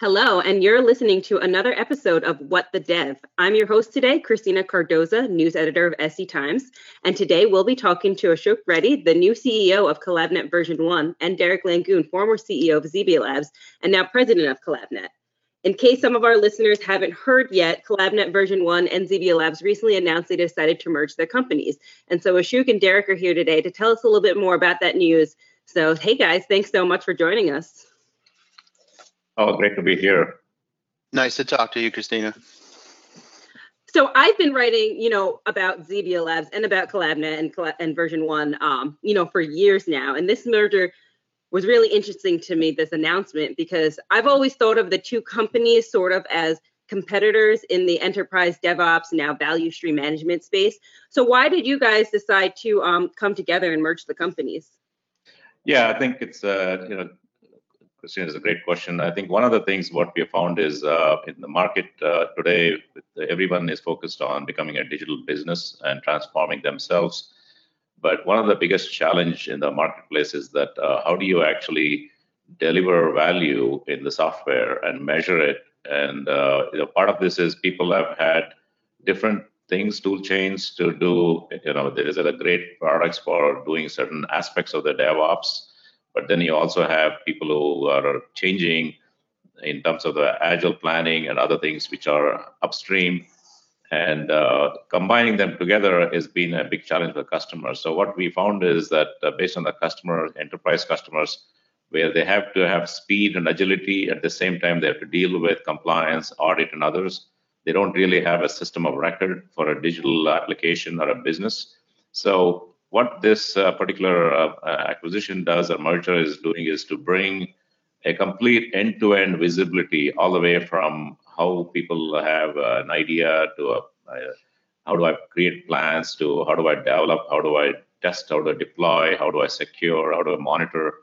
Hello, and you're listening to another episode of What the Dev. I'm your host today, Christina Cardoza, news editor of SD Times. And today we'll be talking to Ashok Reddy, the new CEO of CollabNet version 1, and Derek Langone, former CEO of Xebia Labs and now president of CollabNet. In case some of our listeners haven't heard yet, CollabNet version 1 and Xebia Labs recently announced they decided to merge their companies. And so Ashok and Derek are here today to tell us a little bit more about that news. So, hey guys, thanks so much for joining us. Oh, great to be here. Nice to talk to you, Christina. So I've been writing, you know, about Xebia Labs and about CollabNet and, and version one, um, you know, for years now. And this merger was really interesting to me, this announcement, because I've always thought of the two companies sort of as competitors in the enterprise DevOps now value stream management space. So why did you guys decide to um, come together and merge the companies? Yeah, I think it's uh, you know Christine, is a great question. I think one of the things what we have found is uh, in the market uh, today, everyone is focused on becoming a digital business and transforming themselves. But one of the biggest challenge in the marketplace is that uh, how do you actually deliver value in the software and measure it? And uh, you know, part of this is people have had different things, tool chains to do. You know, there is a great products for doing certain aspects of the DevOps but then you also have people who are changing in terms of the agile planning and other things which are upstream. And uh, combining them together has been a big challenge for customers. So what we found is that uh, based on the customer, enterprise customers, where they have to have speed and agility at the same time they have to deal with compliance, audit, and others. They don't really have a system of record for a digital application or a business. So what this uh, particular uh, uh, acquisition does or merger is doing is to bring a complete end-to-end visibility all the way from how people have an idea to a, how do I create plans to how do I develop, how do I test, how do I deploy, how do I secure, how do I monitor.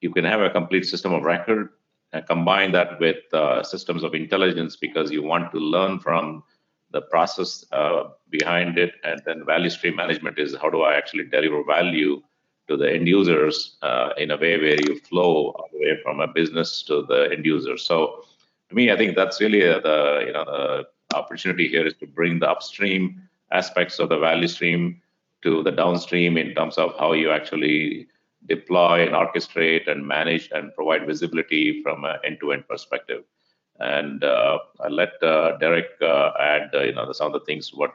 You can have a complete system of record and combine that with uh, systems of intelligence because you want to learn from the process uh, behind it, and then value stream management is how do I actually deliver value to the end users uh, in a way where you flow all the way from a business to the end user. So, to me, I think that's really uh, the you know the opportunity here is to bring the upstream aspects of the value stream to the downstream in terms of how you actually deploy and orchestrate and manage and provide visibility from an end-to-end perspective and uh, I'll let uh, Derek uh, add you know some of the things what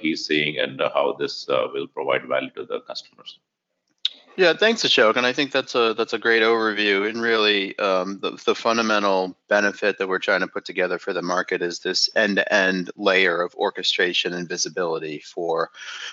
he's seeing and how this will provide value to the customers. Yeah, thanks, Ashok, and I think that's a that's a great overview. And really, um, the the fundamental benefit that we're trying to put together for the market is this end-to-end layer of orchestration and visibility for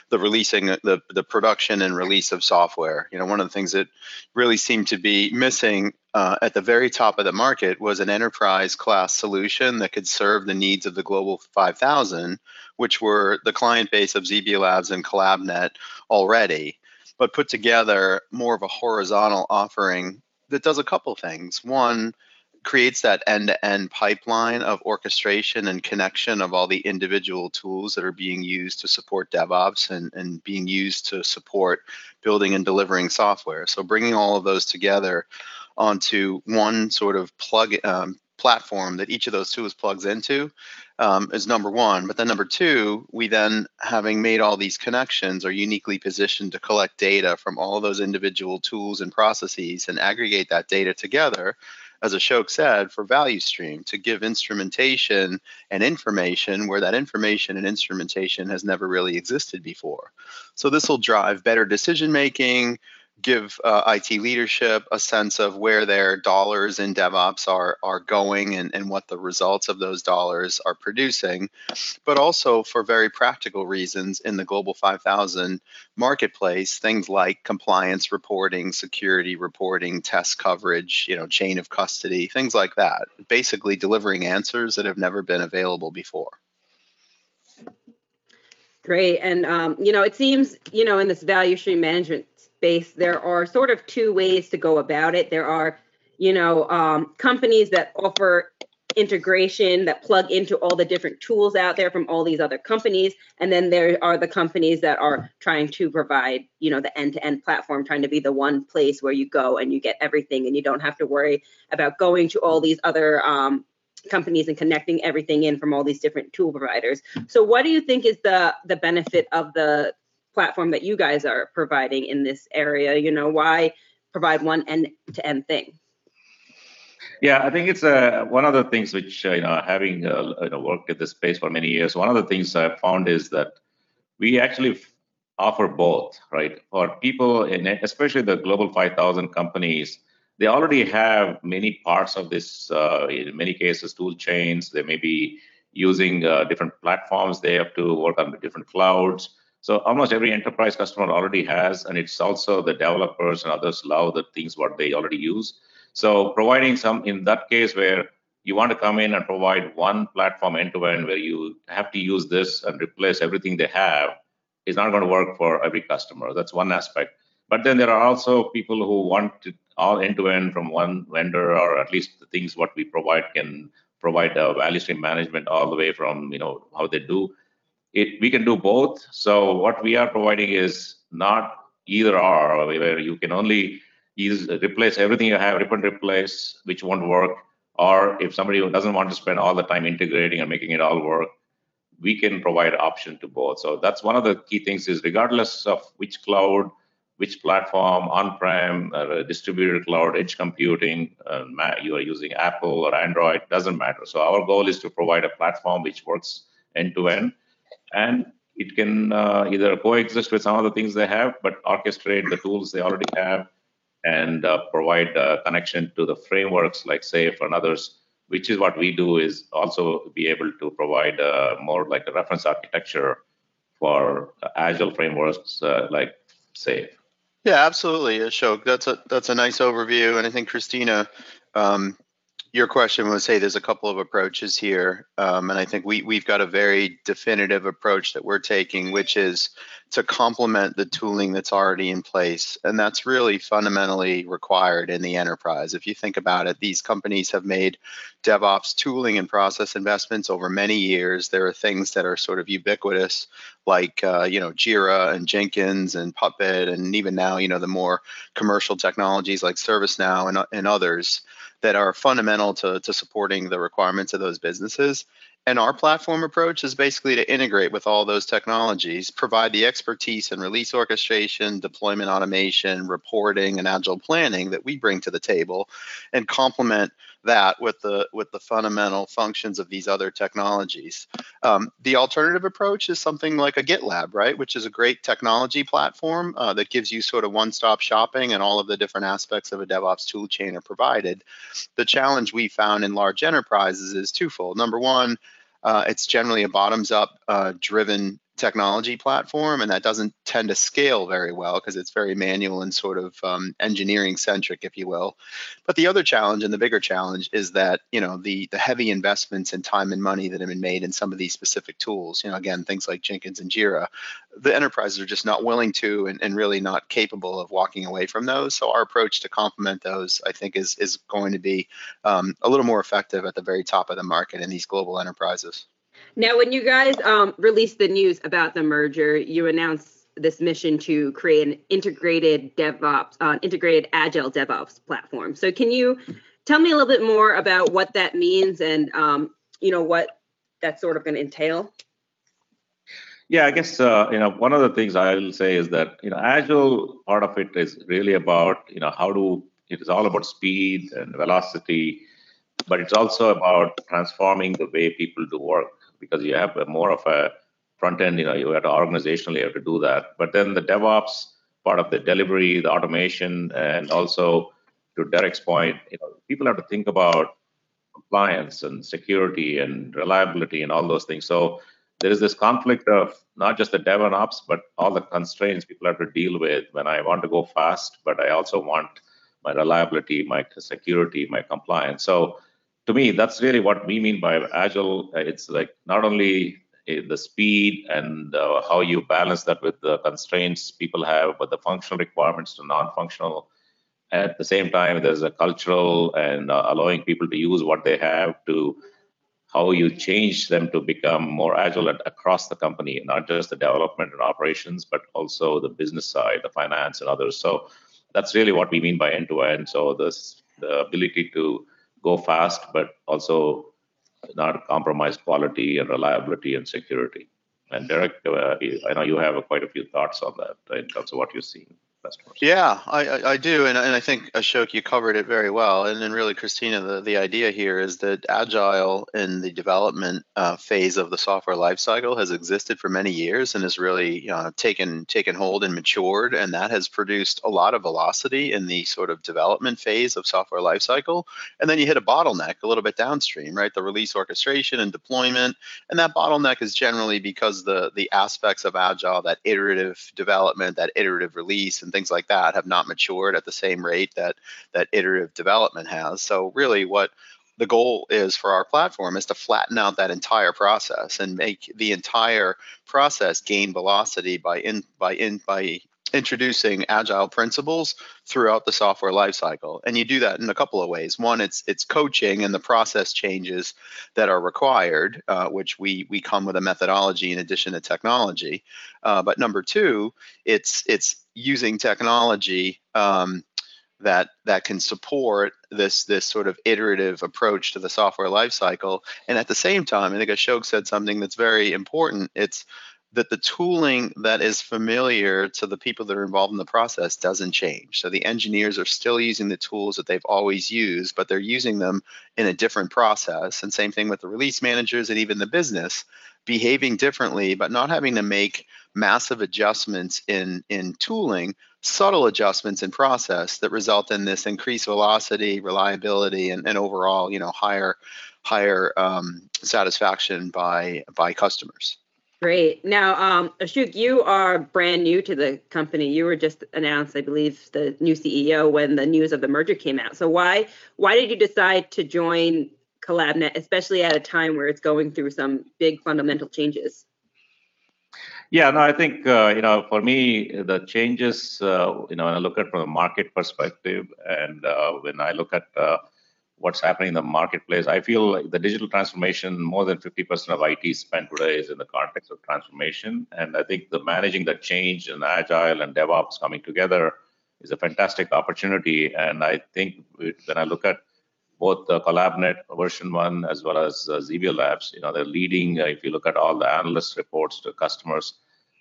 the releasing the the production and release of software. You know, one of the things that really seemed to be missing uh, at the very top of the market was an enterprise class solution that could serve the needs of the global 5000, which were the client base of Xebia Labs and CollabNet already but put together more of a horizontal offering that does a couple things. One, creates that end to end pipeline of orchestration and connection of all the individual tools that are being used to support DevOps and, and being used to support building and delivering software. So, bringing all of those together onto one sort of plug um, platform that each of those tools plugs into um, is number one. But then number two, we then, having made all these connections, are uniquely positioned to collect data from all those individual tools and processes and aggregate that data together, as Ashok said, for value stream to give instrumentation and information where that information and instrumentation has never really existed before. So this will drive better decision making, give uh, IT leadership a sense of where their dollars in DevOps are are going and, and what the results of those dollars are producing, but also for very practical reasons in the Global 5000 marketplace, things like compliance reporting, security reporting, test coverage, you know, chain of custody, things like that. Basically, delivering answers that have never been available before. Great. And, um, you know, it seems, you know, in this value stream management space, there are sort of two ways to go about it. There are, you know, um, companies that offer integration that plug into all the different tools out there from all these other companies and then there are the companies that are trying to provide you know the end-to-end platform trying to be the one place where you go and you get everything and you don't have to worry about going to all these other um, companies and connecting everything in from all these different tool providers so what do you think is the the benefit of the platform that you guys are providing in this area you know why provide one end-to-end thing yeah, I think it's uh, one of the things which uh, you know, having uh, you know, worked in this space for many years, one of the things I found is that we actually f- offer both, right? For people, in, especially the global 5,000 companies, they already have many parts of this. Uh, in many cases, tool chains. They may be using uh, different platforms. They have to work on different clouds. So almost every enterprise customer already has, and it's also the developers and others love the things what they already use. So providing some in that case where you want to come in and provide one platform end to end where you have to use this and replace everything they have is not going to work for every customer. That's one aspect. But then there are also people who want it all end to end from one vendor, or at least the things what we provide can provide a value stream management all the way from you know how they do it. We can do both. So what we are providing is not either or, where you can only use replace everything you have, rip and replace, which won't work. Or if somebody doesn't want to spend all the time integrating and making it all work, we can provide option to both. So that's one of the key things is regardless of which cloud, which platform, on-prem, distributed cloud, edge computing, uh, you are using Apple or Android, doesn't matter. So our goal is to provide a platform which works end to end, and it can uh, either coexist with some of the things they have, but orchestrate the tools they already have and uh, provide connection to the frameworks like SAFe and others, which is what we do is also be able to provide uh, more like a reference architecture for agile frameworks uh, like SAFe. Yeah, absolutely, Ashok. That's a that's a nice overview, and I think Christina um, your question was, hey, there's a couple of approaches here, um, and I think we we've got a very definitive approach that we're taking, which is to complement the tooling that's already in place, and that's really fundamentally required in the enterprise. If you think about it, these companies have made DevOps tooling and process investments over many years. There are things that are sort of ubiquitous, like uh, you know Jira and Jenkins and Puppet, and even now you know the more commercial technologies like ServiceNow and and others that are fundamental to, to supporting the requirements of those businesses. And our platform approach is basically to integrate with all those technologies, provide the expertise in release orchestration, deployment automation, reporting, and agile planning that we bring to the table, and complement that with the with the fundamental functions of these other technologies. Um, the alternative approach is something like a GitLab, right, which is a great technology platform uh, that gives you sort of one-stop shopping and all of the different aspects of a DevOps tool chain are provided. The challenge we found in large enterprises is twofold. Number one, uh, it's generally a bottoms-up uh, driven technology platform, and that doesn't tend to scale very well because it's very manual and sort of um, engineering centric, if you will. But the other challenge and the bigger challenge is that you know the the heavy investments in time and money that have been made in some of these specific tools. You know, again, things like Jenkins and Jira, the enterprises are just not willing to and, and really not capable of walking away from those. So our approach to complement those, I think, is is going to be um, a little more effective at the very top of the market in these global enterprises. Now, when you guys um, released the news about the merger, you announced this mission to create an integrated DevOps, uh, integrated agile DevOps platform. So, can you tell me a little bit more about what that means and um, you know what that's sort of going to entail? Yeah, I guess uh, you know one of the things I'll say is that you know agile part of it is really about you know how do it is all about speed and velocity, but it's also about transforming the way people do work because you have more of a front end, you know, you have to organizationally have to do that. But then the DevOps part of the delivery, the automation, and also to Derek's point, you know, people have to think about compliance and security and reliability and all those things. So there is this conflict of not just the dev and ops, but all the constraints people have to deal with when I want to go fast, but I also want my reliability, my security, my compliance. So to me, that's really what we mean by agile. It's like not only eh, the speed and uh, how you balance that with the constraints people have, but the functional requirements to non-functional At the same time, there's a cultural and uh, allowing people to use what they have to how you change them to become more agile across the company, not just the development and operations, but also the business side, the finance and others. So that's really what we mean by end to end. So this the ability to go fast, but also not compromise quality and reliability and security. And Derek, uh, I know you have quite a few thoughts on that in terms of what you've seen customers. Yeah, I, I do, and, and I think Ashok, you covered it very well. And then really, Christina, the, the idea here is that agile in the development uh, phase of the software lifecycle has existed for many years and has really uh, taken taken hold and matured, and that has produced a lot of velocity in the sort of development phase of software lifecycle. And then you hit a bottleneck a little bit downstream, right? The release orchestration and deployment, and that bottleneck is generally because the the aspects of agile, that iterative development, that iterative release, and and things like that have not matured at the same rate that that iterative development has. So really what the goal is for our platform is to flatten out that entire process and make the entire process gain velocity by in by in by introducing agile principles throughout the software lifecycle and you do that in a couple of ways. One it's it's coaching and the process changes that are required uh, which we we come with a methodology in addition to technology. Uh, but number two it's it's using technology um, that that can support this this sort of iterative approach to the software lifecycle and at the same time i think ashok said something that's very important it's that the tooling that is familiar to the people that are involved in the process doesn't change. So the engineers are still using the tools that they've always used, but they're using them in a different process. And same thing with the release managers and even the business behaving differently, but not having to make massive adjustments in, in tooling, subtle adjustments in process that result in this increased velocity, reliability, and, and overall, you know, higher higher um, satisfaction by by customers. Great. Now, um, Ashok, you are brand new to the company. You were just announced, I believe, the new CEO when the news of the merger came out. So why why did you decide to join CollabNet, especially at a time where it's going through some big fundamental changes? Yeah, no, I think uh, you know, for me, the changes, uh, you know, when I look at from a market perspective, and uh, when I look at uh, what's happening in the marketplace. I feel like the digital transformation, more than 50% of IT spend today is in the context of transformation. And I think the managing the change and agile and DevOps coming together is a fantastic opportunity. And I think when I look at both the CollabNet version one as well as uh, Labs, you know, they're leading. Uh, if you look at all the analyst reports to customers,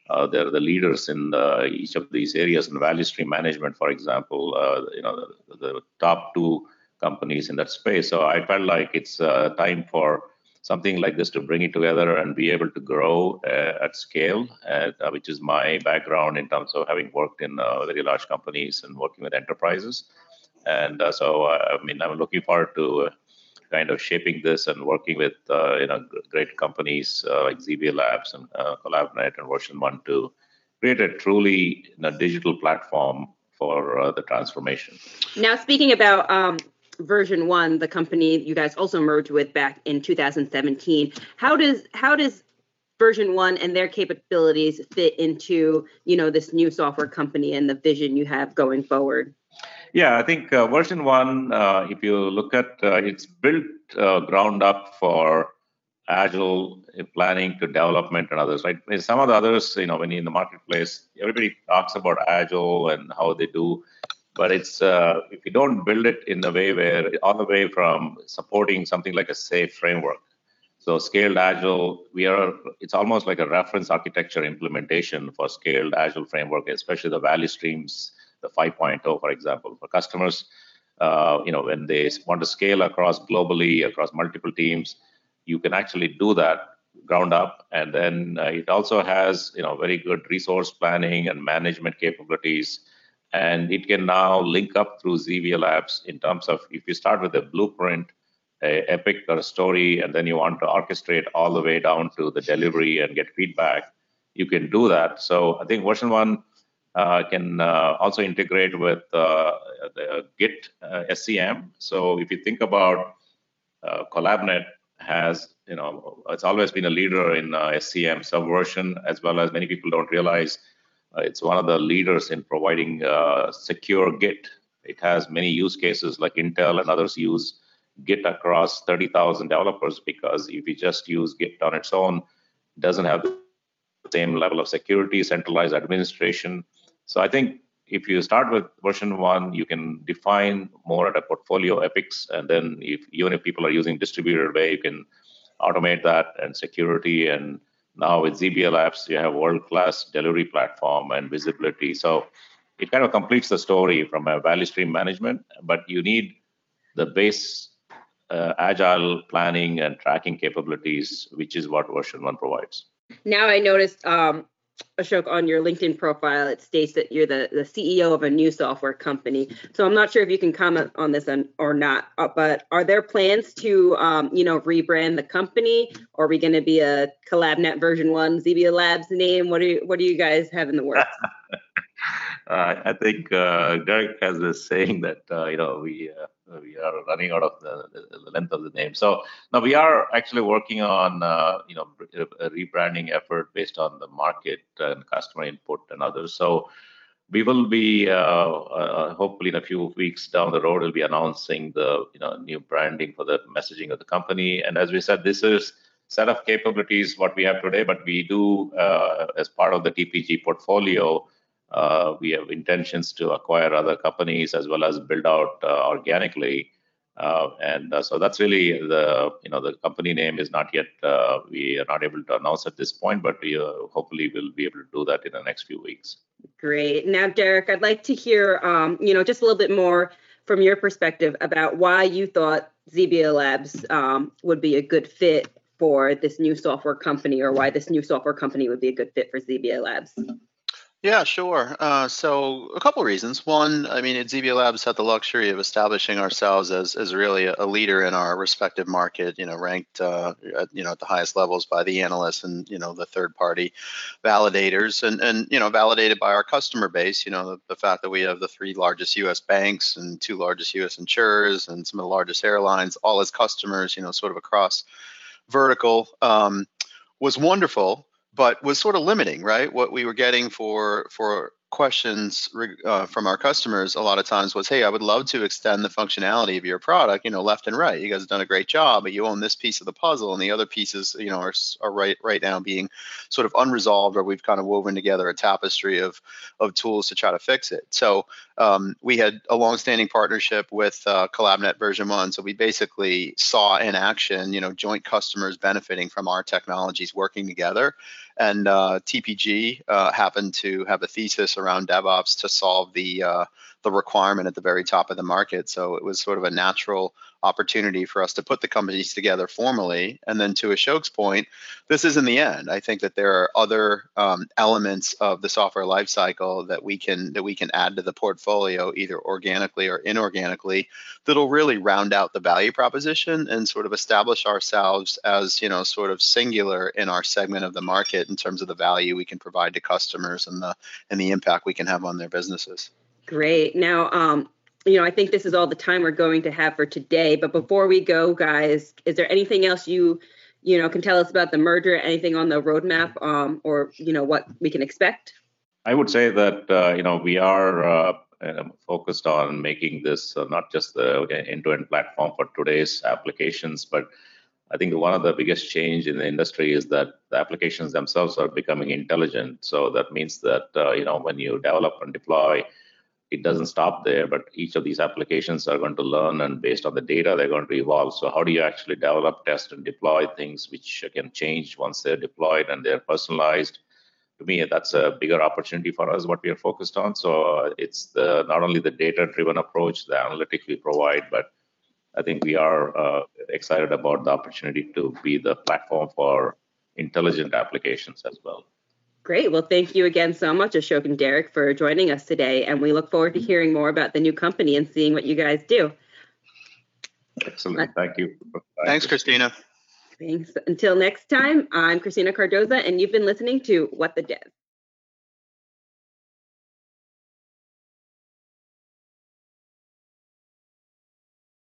uh, they're the leaders in uh, each of these areas. In value stream management, for example, uh, you know, the, the top two companies in that space. So I felt like it's uh, time for something like this to bring it together and be able to grow uh, at scale, uh, which is my background in terms of having worked in uh, very large companies and working with enterprises. And uh, so, uh, I mean, I'm looking forward to kind of shaping this and working with you know great companies like Xebia Labs and CollabNet and Version One to create a truly you know, digital platform for the transformation. Now, speaking about um, version one, the company you guys also merged with back in 2017. How does how does version one and their capabilities fit into you know this new software company and the vision you have going forward? Yeah, I think uh, version one, uh, if you look at uh, it's built uh, ground up for agile planning to development and others, right? Some of the others, you know, when you're in the marketplace, everybody talks about agile and how they do but it's uh, if you don't build it in a way where all the way from supporting something like a SAFe framework. So scaled agile we are it's almost like a reference architecture implementation for scaled agile framework especially the value streams the 5.0 for example for customers. Uh, you know when they want to scale across globally across multiple teams you can actually do that ground up. And then uh, it also has you know very good resource planning and management capabilities and it can now link up through Xebia Labs in terms of if you start with a blueprint, a epic or a story, and then you want to orchestrate all the way down to the delivery and get feedback, you can do that. So I think version one uh, can uh, also integrate with uh, the Git uh, SCM. So if you think about uh, CollabNet has, you know, it's always been a leader in uh, SCM subversion, as well as many people don't realize it's one of the leaders in providing uh, secure Git it has many use cases like Intel and others use Git across 30,000 developers because if you just use Git on its own, it doesn't have the same level of security, centralized administration. So I think if you start with version one, you can define more at a portfolio epics, and then if even if people are using distributed way, you can automate that and security. And now with Xebia Labs, you have world-class delivery platform and visibility. So it kind of completes the story from a value stream management, but you need the base uh, agile planning and tracking capabilities, which is what version one provides. Now I noticed um, Ashok, on your LinkedIn profile, it states that you're the, the CEO of a new software company. So I'm not sure if you can comment on this or not, uh, but are there plans to, um, you know, rebrand the company? Or are we going to be a CollabNet version one, Xebia Labs name? What do you, what do you guys have in the works? Uh, I think uh, Derek has this saying that uh, you know we uh, we are running out of the, the, length of the name. So now we are actually working on uh, you know a rebranding effort based on the market and customer input and others. So we will be uh, hopefully in a few weeks down the road we'll be announcing the you know new branding for the messaging of the company. And as we said, this is set of capabilities what we have today, but we do as part of the TPG portfolio uh, we have intentions to acquire other companies as well as build out uh, organically. Uh, and uh, so that's really the you know the company name is not yet uh, we are not able to announce at this point, but we uh, hopefully will be able to do that in the next few weeks. Great. Now, Derek, I'd like to hear um, you know just a little bit more from your perspective about why you thought Xebia Labs um, would be a good fit for this new software company, or why this new software company would be a good fit for Xebia Labs. Yeah, sure. Uh, so a couple reasons. One, I mean, at Xebia Labs had the luxury of establishing ourselves as, as really a, a leader in our respective market. You know, ranked uh, at, you know at the highest levels by the analysts and you know the third party validators, and and you know validated by our customer base. You know, the, the fact that we have the three largest U.S. banks and two largest U.S. insurers and some of the largest airlines all as customers. You know, sort of across vertical um, was wonderful but was sort of limiting, right? What we were getting for for questions uh, from our customers a lot of times was, "Hey, I would love to extend the functionality of your product, you know, left and right. You guys have done a great job, but you own this piece of the puzzle, and the other pieces, you know, are, are right right now being sort of unresolved, or we've kind of woven together a tapestry of of tools to try to fix it." So um, we had a long-standing partnership with uh, CollabNet version one, so we basically saw in action, you know, joint customers benefiting from our technologies working together and uh, TPG uh, happened to have a thesis around DevOps to solve the uh, the requirement at the very top of the market. So it was sort of a natural opportunity for us to put the companies together formally. And then to Ashok's point, this isn't the end. I think that there are other um, elements of the software lifecycle that we can that we can add to the portfolio, either organically or inorganically, that'll really round out the value proposition and sort of establish ourselves as you know sort of singular in our segment of the market in terms of the value we can provide to customers and the and the impact we can have on their businesses. Great. Now, um, you know, I think this is all the time we're going to have for today. But before we go, guys, is there anything else you, you know, can tell us about the merger? Anything on the roadmap, um, or you know, what we can expect? I would say that uh, you know we are uh, focused on making this uh, not just the end-to-end platform for today's applications, but I think one of the biggest change in the industry is that the applications themselves are becoming intelligent. So that means that uh, you know when you develop and deploy it doesn't stop there, but each of these applications are going to learn, and based on the data, they're going to evolve. So, how do you actually develop, test, and deploy things which can change once they're deployed and they're personalized? To me, that's a bigger opportunity for us. What we are focused on. So, uh, it's the not only the data-driven approach, the analytics we provide, but I think we are uh, excited about the opportunity to be the platform for intelligent applications as well. Great. Well, thank you again so much, Ashok and Derek, for joining us today. And we look forward to mm-hmm. hearing more about the new company and seeing what you guys do. Excellent. Thank you. Thanks, Christina. Thanks. Until next time, I'm Christina Cardoza, and you've been listening to What the Dev.